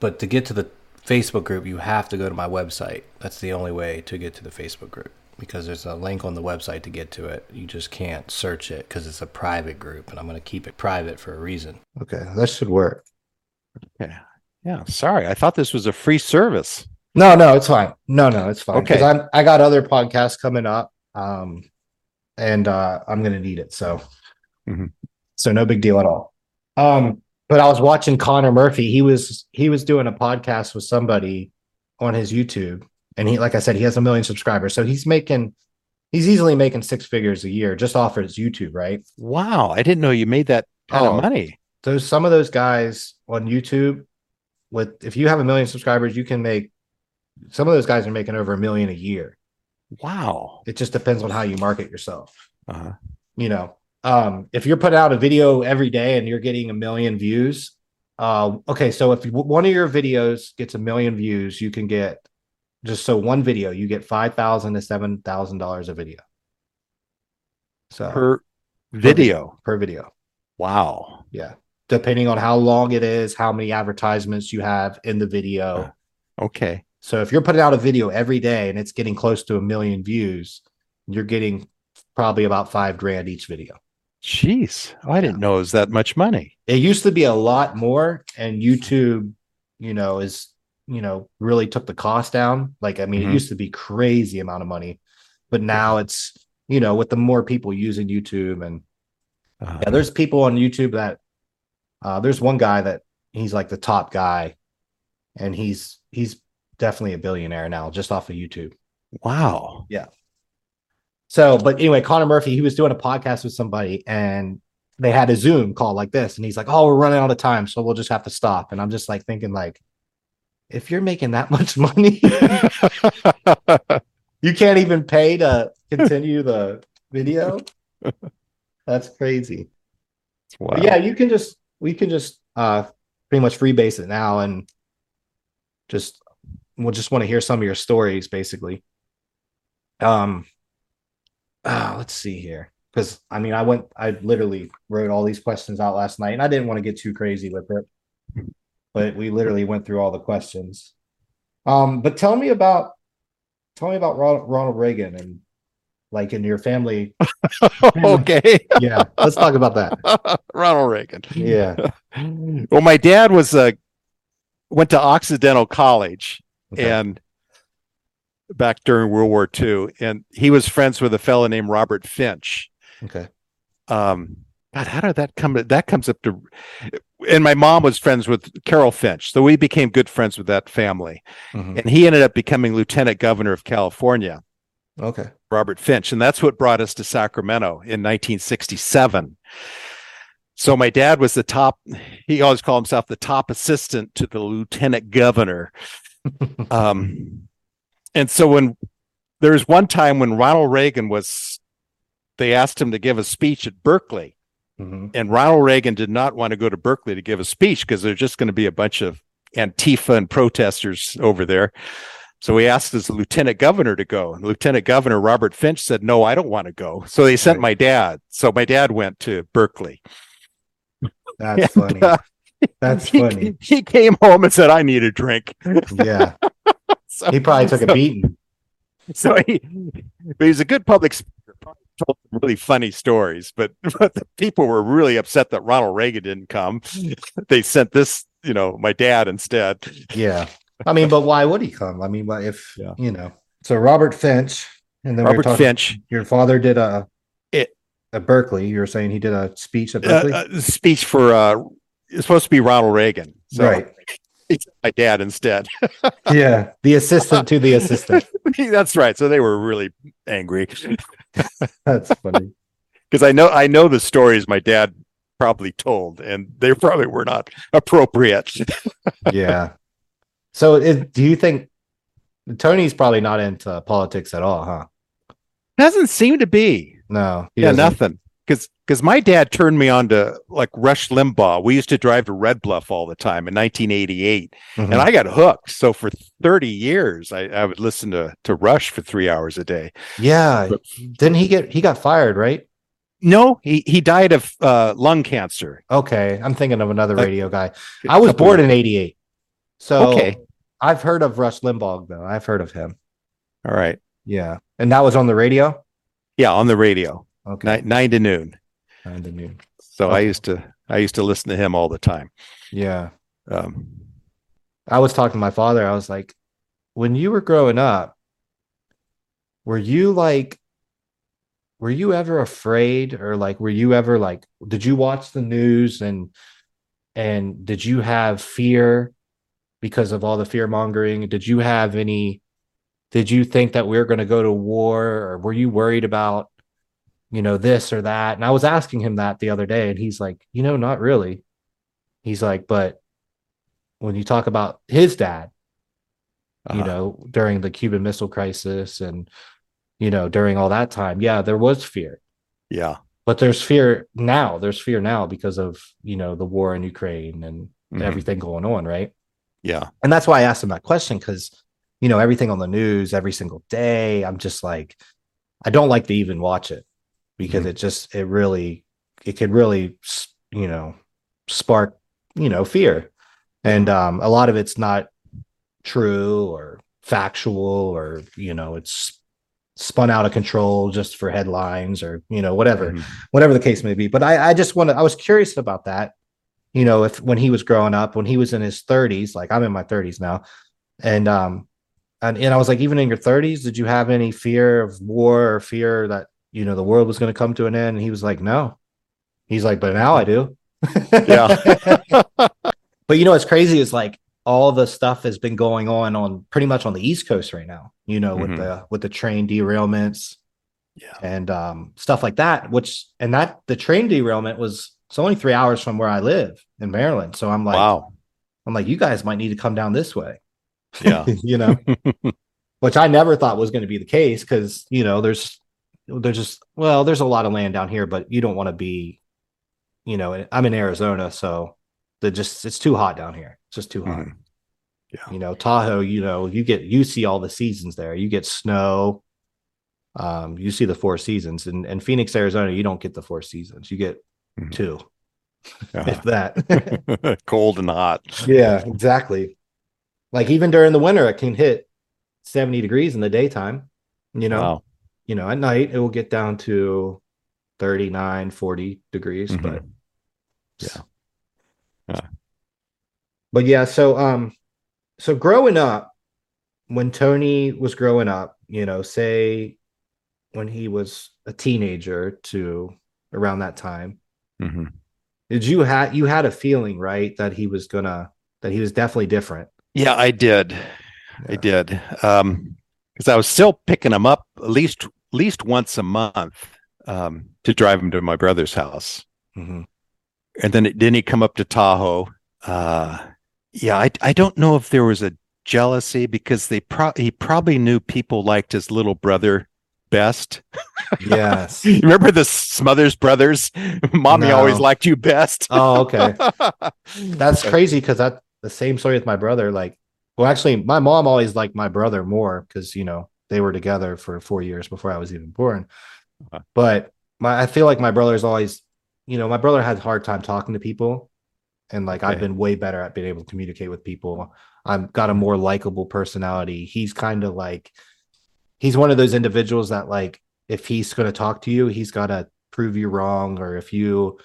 but to get to the facebook group you have to go to my website that's the only way to get to the facebook group because there's a link on the website to get to it. You just can't search it because it's a private group, and I'm going to keep it private for a reason. Okay, that should work. Okay. Yeah. Sorry, I thought this was a free service. No, no, it's fine. No, no, it's fine. Okay. I'm I got other podcasts coming up, um, and uh, I'm going to need it. So, mm-hmm. so no big deal at all. Um, but I was watching Connor Murphy. He was he was doing a podcast with somebody on his YouTube and he like i said he has a million subscribers so he's making he's easily making six figures a year just off his youtube right wow i didn't know you made that kind oh, of money so some of those guys on youtube with if you have a million subscribers you can make some of those guys are making over a million a year wow it just depends on how you market yourself uh-huh. you know um, if you're putting out a video every day and you're getting a million views uh, okay so if one of your videos gets a million views you can get just so one video, you get five thousand to seven thousand dollars a video. So per video. Per, per video. Wow. Yeah. Depending on how long it is, how many advertisements you have in the video. Uh, okay. So if you're putting out a video every day and it's getting close to a million views, you're getting probably about five grand each video. Jeez, oh, I didn't know it was that much money. It used to be a lot more, and YouTube, you know, is you know really took the cost down like i mean mm-hmm. it used to be crazy amount of money but now it's you know with the more people using youtube and uh-huh. yeah there's people on youtube that uh there's one guy that he's like the top guy and he's he's definitely a billionaire now just off of youtube wow yeah so but anyway connor murphy he was doing a podcast with somebody and they had a zoom call like this and he's like oh we're running out of time so we'll just have to stop and i'm just like thinking like if you're making that much money, you can't even pay to continue the video. That's crazy. Wow. yeah, you can just we can just uh pretty much freebase it now and just we'll just want to hear some of your stories basically. Um uh, let's see here. Because I mean I went I literally wrote all these questions out last night and I didn't want to get too crazy with it but we literally went through all the questions. Um, but tell me about tell me about Ronald Reagan and like in your family. okay. yeah, let's talk about that. Ronald Reagan. Yeah. well, my dad was a uh, went to Occidental College okay. and back during World War II, and he was friends with a fellow named Robert Finch. Okay. Um, God, how did that come? That comes up to, and my mom was friends with Carol Finch, so we became good friends with that family. Mm-hmm. And he ended up becoming lieutenant governor of California. Okay, Robert Finch, and that's what brought us to Sacramento in 1967. so my dad was the top he always called himself the top assistant to the lieutenant governor um and so when there was one time when ronald reagan was they asked him to give a speech at berkeley. Mhm. and ronald reagan did not want to go to berkeley to give a speech because there's just going to be a bunch of antifa and protesters over there. So he asked his lieutenant governor to go and lieutenant governor robert finch said no i don't want to go. So they sent my dad. So my dad went to berkeley. That's funny. uh, That's he, funny. he came home and said, I need a drink. Yeah. So, He probably took a beating. So he, but he's a good public speaker. Probably Told some really funny stories, but, but the people were really upset that Ronald Reagan didn't come. They sent this, you know, my dad instead. Yeah. I mean, but why would he come? I mean, if Yeah. you know? So Robert Finch, and then we Robert talking- Finch, Your father did a It- at Berkeley. You were saying he did a speech at uh, Berkeley, uh, speech for uh, it's supposed to be Ronald Reagan. So right? sent my dad instead. Yeah, the assistant to the assistant. That's right. So they were really angry That's funny. because I know I know the stories my dad probably told, and they probably were not appropriate. Yeah. So, is, do you think Tony's probably not into politics at all, huh? Doesn't seem to be. No. yeah, doesn't. nothing. Because because my dad turned me on to like Rush Limbaugh. We used to drive to Red Bluff all the time in 1988, Mhm. and I got hooked. So for 30 years, I, I would listen to to Rush for three hours a day. yeah. Didn't he get? He got fired, right? No, he he died of uh, lung cancer. Okay, I'm thinking of another Like, radio guy. I was born in '88, so Okay. I've heard of Rush Limbaugh though. I've heard of him. All right. Yeah, and that was on the radio. Yeah, on the radio, Okay, nine, nine to noon. Nine to noon. So I used to I used to listen to him all the time. Yeah, Um, I was talking to my father. I was like, when you were growing up, were you like, were you ever afraid, or like, were you ever like, did you watch the news and and did you have fear because of all the fear mongering? Did you have any? Did you think that we were going to go to war, or were you worried about, you know, this or that? And I was asking him that the other day, and he's like, you know, not really. He's like, but when you talk about his dad, you uh, know, during the Cuban Missile Crisis and, you know, during all that time, yeah, there was fear. yeah, But there's fear now. There's fear now because of, you know, the war in Ukraine and mhm, everything going on, right? yeah, And that's why I asked him that question because, you know, everything on the news every single day, I'm just like, I don't like to even watch it because Mhm. it just, it really, it could really, you know, spark, you know, fear. And um, a lot of it's not true or factual or, you know, it's spun out of control just for headlines or, you know, whatever mhm, whatever the case may be. But I, I just want to, I was curious about that. You know, if when he was growing up, when he was in his 30s, like I'm in my 30s now, and um, and, and I was like, even in your 30s, did you have any fear of war or fear that you know the world was going to come to an end? And he was like, no. He's like, but now I do. Yeah. but you know what's crazy is like all the stuff has been going on on pretty much on the East Coast right now. You know, with Mhm. the with the train derailments, Yeah. and um, stuff like that. Which and that the train derailment was it's only three hours from where I live in Maryland. So I'm like, wow, I'm like, you guys might need to come down this way. yeah, you know, which I never thought was going to be the case because you know there's there's just well there's a lot of land down here, but you don't want to be, you know, I'm in Arizona, so the just it's too hot down here. It's just too hot. Mhm. Yeah. You know, Tahoe, you know, you get you see all the seasons there. You get snow. Um, you see the four seasons, and and Phoenix, Arizona, you don't get the four seasons. You get Mhm. two, Uh, if that. cold and hot. yeah, exactly. Like even during the winter, it can hit 70 degrees in the daytime. You know, Wow. You know, at night it will get down to 39, 40 degrees, Mhm. but Yeah. Yeah. But yeah, so um so growing up, when Tony was growing up, you know, say when he was a teenager to around that time, Mhm. did you had you had a feeling, right, that he was gonna that he was definitely different. Yeah, I did. I did. Um, because I was still picking him up at least least once a month um, to drive him to my brother's house. Mhm. and then it, then he come up to Tahoe. Uh, yeah, I I don't know if there was a jealousy because they pro- he probably knew people liked his little brother best. Yes. Remember the Smothers Brothers? Mommy No. always liked you best. oh, okay. That's crazy because that the same story with my brother. Like, well, actually, my mom always liked my brother more because you know they were together for four years before I was even born. Uh-huh. But my, I feel like my brother's always, you know, my brother had a hard time talking to people, and like I've been way better at being able to communicate with people. I've got a more likable personality. He's kind of like, he's one of those individuals that like, if he's going to talk to you, he's got to prove you wrong, or if you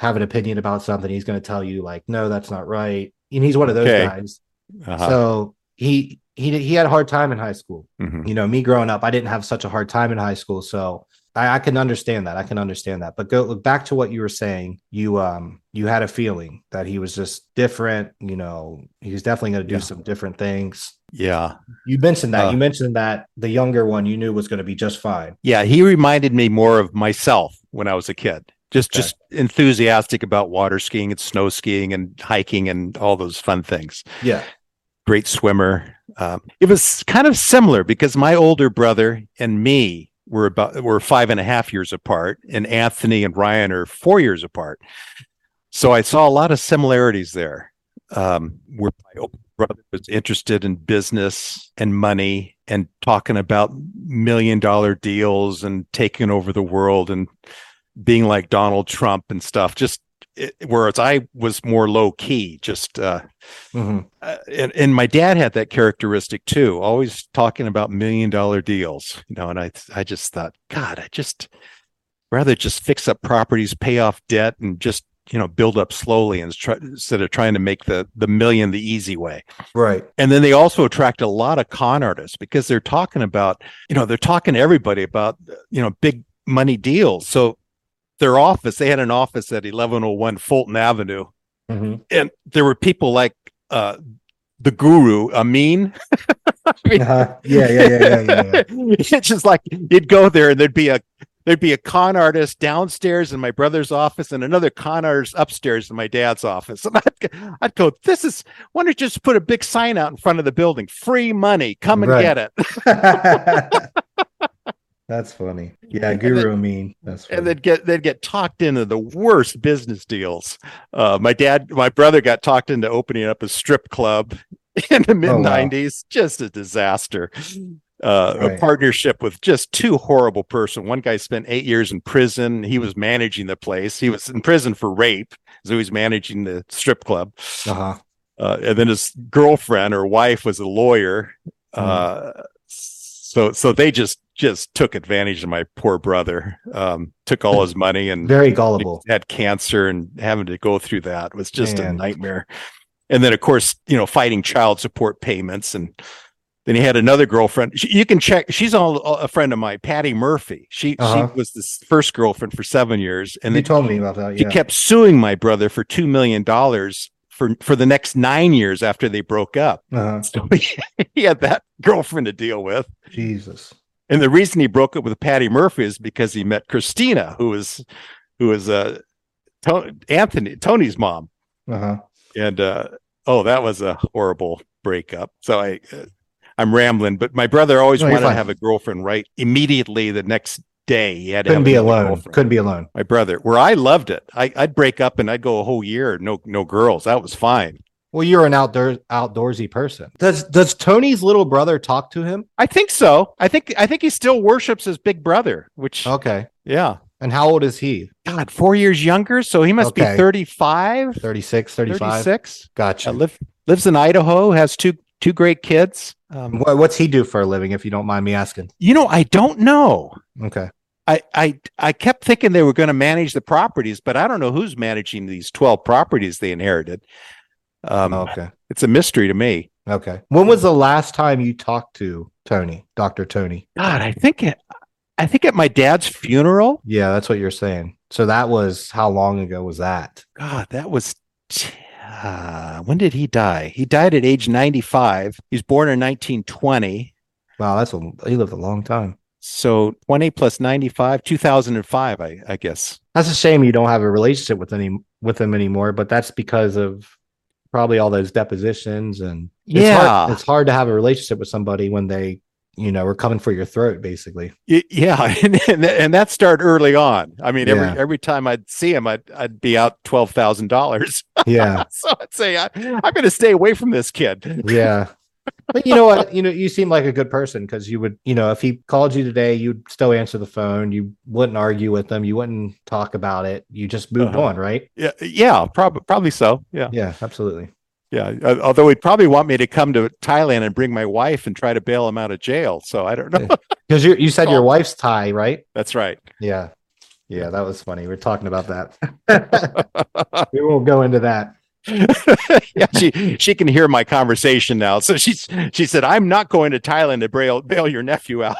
have an opinion about something, he's going to tell you like, no, that's not right. And he's one of those Okay. guys. Uh-huh. So he he he had a hard time in high school. Mhm. You know, me growing up, I didn't have such a hard time in high school, so I, I can understand that. I can understand that. But go look back to what you were saying. You um you had a feeling that he was just different. You know, he was definitely going to do Yeah. some different things. Yeah. You mentioned that. Uh, you mentioned that the younger one you knew was going to be just fine. Yeah, he reminded me more of myself when I was a kid. Just Okay. just enthusiastic about water skiing and snow skiing and hiking and all those fun things. Yeah. Great swimmer. Um, it was kind of similar because my older brother and me were about were five and a half years apart, and Anthony and Ryan are four years apart. So I saw a lot of similarities there. Um, where my older brother was interested in business and money and talking about million dollar deals and taking over the world and being like Donald Trump and stuff. Just it, whereas I was more low key, just uh, Mhm. uh, and and my dad had that characteristic too, always talking about million dollar deals, you know. And I I just thought, God, I just rather just fix up properties, pay off debt, and just you know build up slowly and try, instead of trying to make the the million the easy way. Right. And then they also attract a lot of con artists because they're talking about, you know, they're talking to everybody about, you know, big money deals. So their office, they had an office at 1101 Fulton Avenue, Mhm. and there were people like uh, the guru, Amin. I mean, Uh-huh. Yeah, yeah, yeah, yeah, yeah, it's just like you'd go there and there'd be a there'd be a con artist downstairs in my brother's office and another con artist upstairs in my dad's office. And I'd, go- I'd go, this is why don't you just put a big sign out in front of the building? Free money. Come and Right. get it. That's funny. Yeah, Guru Amin. That's funny. And they'd get they'd get talked into the worst business deals. Uh, my dad, my brother got talked into opening up a strip club in the mid Oh, wow. 90s. Just a disaster. Uh, a partnership with just two horrible person. One guy spent eight years in prison. He was managing the place. He was in prison for rape, so he was managing the strip club. uh-huh. Uh, and then his girlfriend or wife was a lawyer. Mm-hmm. So so they just just took advantage of my poor brother. Um, took all his money and Very gullible. had cancer and having to go through that was just a nightmare. And then, of course, you know, fighting child support payments. And then he had another girlfriend. She, you can check. She's all a friend of mine, Patty Murphy. She Uh-huh. she was the first girlfriend for seven years, and then you told me about that. she kept suing my brother for two million dollars for for the next nine years after they broke up. uh-huh. So he, he had that girlfriend to deal with. Jesus. And the reason he broke up with Patty Murphy is because he met Christina, who was who was uh to- Anthony Tony's mom. Uh-huh. And uh oh, that was a horrible breakup. So I uh, I'm rambling, but my brother always No, wanted to have a girlfriend right immediately the next day. He had to Couldn't be alone. Couldn't be alone. My brother, where I loved it. I, I'd break up and I'd go a whole year no no girls. That was fine. Well, you're an outdoor outdoorsy person. Does does Tony's little brother talk to him? I think so. I think I think he still worships his big brother, which Okay. yeah. And how old is he? God, four years younger, so he must Okay. be 35, 36, 35? 36. Gotcha. Uh, live, lives in Idaho, has two two great kids. Um, What, what's he do for a living, if you don't mind me asking? you know, I don't know. Okay. I I I kept thinking they were going to manage the properties, but I don't know who's managing these 12 properties they inherited. Um, okay. It's a mystery to me. Okay. When was the last time you talked to Tony, Dr. Tony? God, I think it, I think at my dad's funeral. Yeah, that's what you're saying. So that was how long ago was that? God, that was. t- Uh, when did he die? He died at age 95. He was born in 1920. Wow, that's a he lived a long time. So 20 plus 95, 2005, I, I guess. That's a shame you don't have a relationship with any with him anymore, but that's because of probably all those depositions and it's Yeah. hard, it's hard to have a relationship with somebody when they, you know, we're coming for your throat basically. Yeah, and, and and that started early on. I mean, every Yeah. every time I'd see him, I'd I'd be out twelve thousand dollars. Yeah. so I'd say I, I'm going to stay away from this kid. yeah. But you know what? You know, you seem like a good person because you would, you know, if he called you today, you'd still answer the phone. You wouldn't argue with them. You wouldn't talk about it. You just moved Uh-huh. on, right? Yeah, yeah, probably probably so. Yeah, Yeah, absolutely. Yeah. Uh, although he'd probably want me to come to Thailand and bring my wife and try to bail him out of jail. So I don't know. Because you you said your wife's Thai, right? That's right. Yeah. Yeah, that was funny. We are talking about that. we won't go into that. yeah, she she can hear my conversation now. So she's she said, "I'm not going to Thailand to bail bail your nephew out."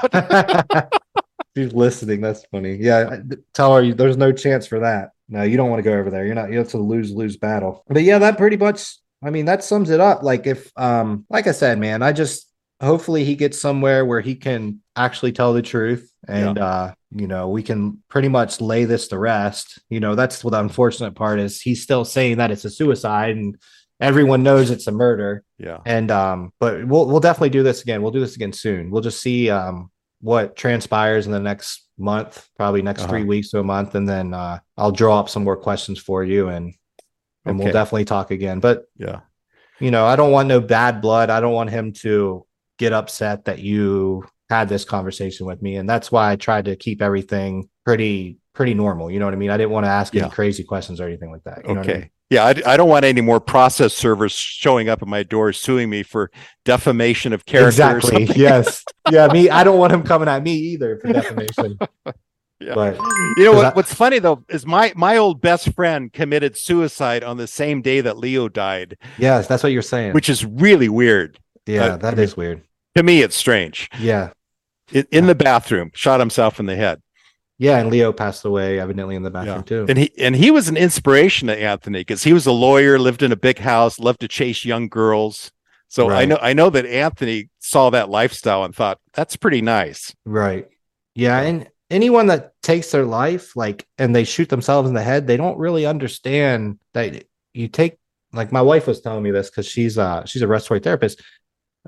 She's listening. That's funny. Yeah, tell her there's no chance for that. No, you don't want to go over there. You're not. It's a lose lose battle. But yeah, that pretty much. I mean, that sums it up. Like if, um, like I said, man, I just hopefully he gets somewhere where he can actually tell the truth, and uh, you know, we can pretty much lay this to rest. You know, that's what the unfortunate part is. He's still saying that it's a suicide, and everyone knows it's a murder. yeah, And um, but we'll we'll definitely do this again. We'll do this again soon. We'll just see um what transpires in the next month, probably next Uh-huh. three weeks to a month, and then uh I'll draw up some more questions for you and and we'll definitely talk again. But yeah, you know, I don't want no bad blood. I don't want him to get upset that you had this conversation with me. And that's why I tried to keep everything pretty pretty normal. You know what I mean? I didn't want to ask Yeah. any crazy questions or anything like that. You know what I okay. mean? Yeah, I, I don't want any more process servers showing up at my door suing me for defamation of character. Exactly. Yes. Yeah. Me. I don't want him coming at me either for defamation. Yeah. But You know what, I- what's funny though is my my old best friend committed suicide on the same day that Leo died, yes, that's what you're saying. which is really weird. yeah, uh, that I is weird. To me, it's strange. Yeah. In, in the bathroom, shot himself in the head. Yeah. And Leo passed away evidently in the bathroom Yeah. too. And he and he was an inspiration to Anthony because he was a lawyer, lived in a big house, loved to chase young girls. So I know I know that Anthony saw that lifestyle and thought that's pretty nice. Right. Yeah, and anyone that takes their life like and they shoot themselves in the head, they don't really understand that you take like my wife was telling me this because she's uh she's a respiratory therapist.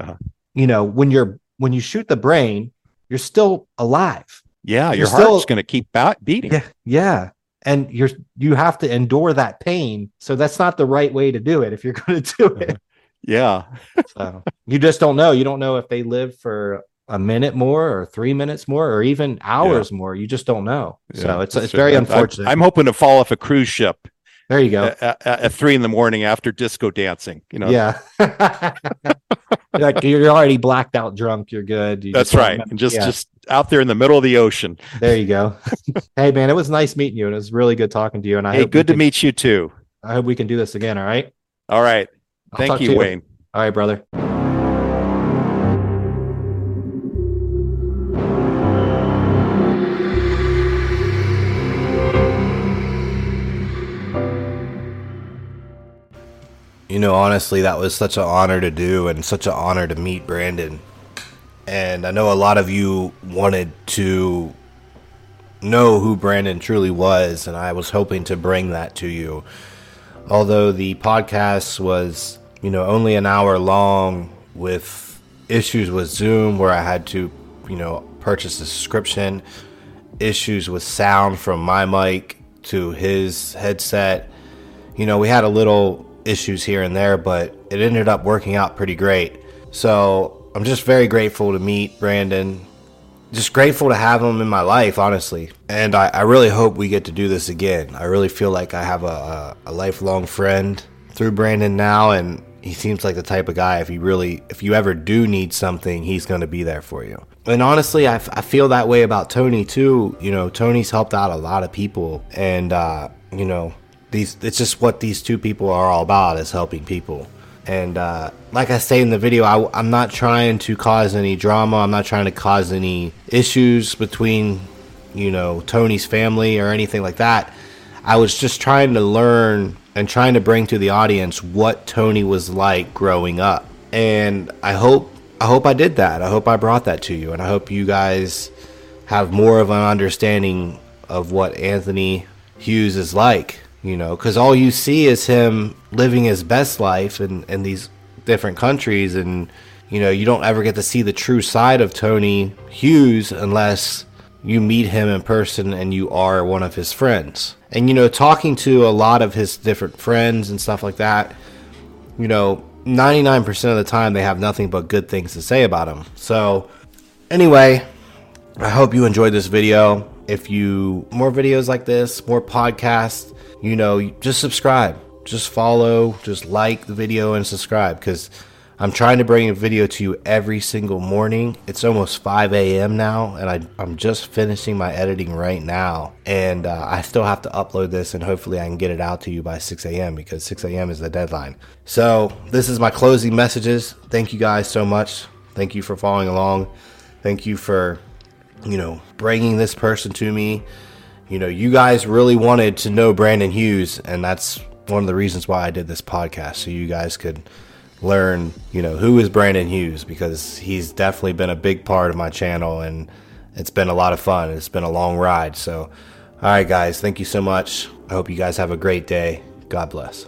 Uh-huh. You know, when you're when you shoot the brain, you're still alive. Yeah, You're your still- heart's going to keep beating. Yeah, yeah. And you're you have to endure that pain. So that's not the right way to do it if you're going to do it. Yeah. So you just don't know. You don't know if they live for a minute more or three minutes more or even hours more. You just don't know. so it's it's very unfortunate. I'm hoping to fall off a cruise ship there you go. at, at, at three in the morning after disco dancing. You know, yeah. like you're already blacked out drunk. You're good. You that's just right. And just yeah, just out there in the middle of the ocean. there you go. hey man, it was nice meeting you, and it was really good talking to you. And I hey, good to can- meet you too. I hope we can do this again. All right. All right. I'll Thank talk you, Wayne. All right, brother. You know, honestly, that was such an honor to do and such an honor to meet Brandon. And I know a lot of you wanted to know who Brandon truly was, and I was hoping to bring that to you. Although the podcast was, you know, only an hour long with issues with Zoom where I had to, you know, purchase a subscription, issues with sound from my mic to his headset. You know, we had a little issues here and there, but it ended up working out pretty great. So I'm just very grateful to meet Brandon. Just grateful to have him in my life, honestly. And I, I really hope we get to do this again. I really feel like I have a, a, a lifelong friend through Brandon now, and he seems like the type of guy if you really, if you ever do need something, he's going to be there for you. And honestly, I, f- I feel that way about Tony too. You know, Tony's helped out a lot of people, and uh, you know, these it's just what these two people are all about is helping people. And uh, like I say in the video, I, I'm not trying to cause any drama. I'm not trying to cause any issues between, you know, Tony's family or anything like that. I was just trying to learn and trying to bring to the audience what Tony was like growing up. And I hope I hope I did that. I hope I brought that to you and I hope you guys have more of an understanding of what Anthony Hughes is like, you know, because all you see is him living his best life in, in these different countries. And, you know, you don't ever get to see the true side of Tony Hughes unless you meet him in person and you are one of his friends. And, you know, talking to a lot of his different friends and stuff like that, you know, 99% of the time they have nothing but good things to say about him. So, anyway, I hope you enjoyed this video. If you more videos like this, more podcasts, you know, just subscribe, just follow, just like the video and subscribe because I'm trying to bring a video to you every single morning. It's almost 5 a.m. now, and I, I'm just finishing my editing right now. And uh, I still have to upload this, and hopefully, I can get it out to you by 6 a.m. because 6 a.m. is the deadline. So, this is my closing messages. Thank you guys so much. Thank you for following along. Thank you for, you know, bringing this person to me. You know, you guys really wanted to know Brandon Hughes, and that's one of the reasons why I did this podcast, so you guys could learn, you know, who is Brandon Hughes because he's definitely been a big part of my channel and it's been a lot of fun. It's been a long ride. So, all right, guys, thank you so much. I hope you guys have a great day. God bless.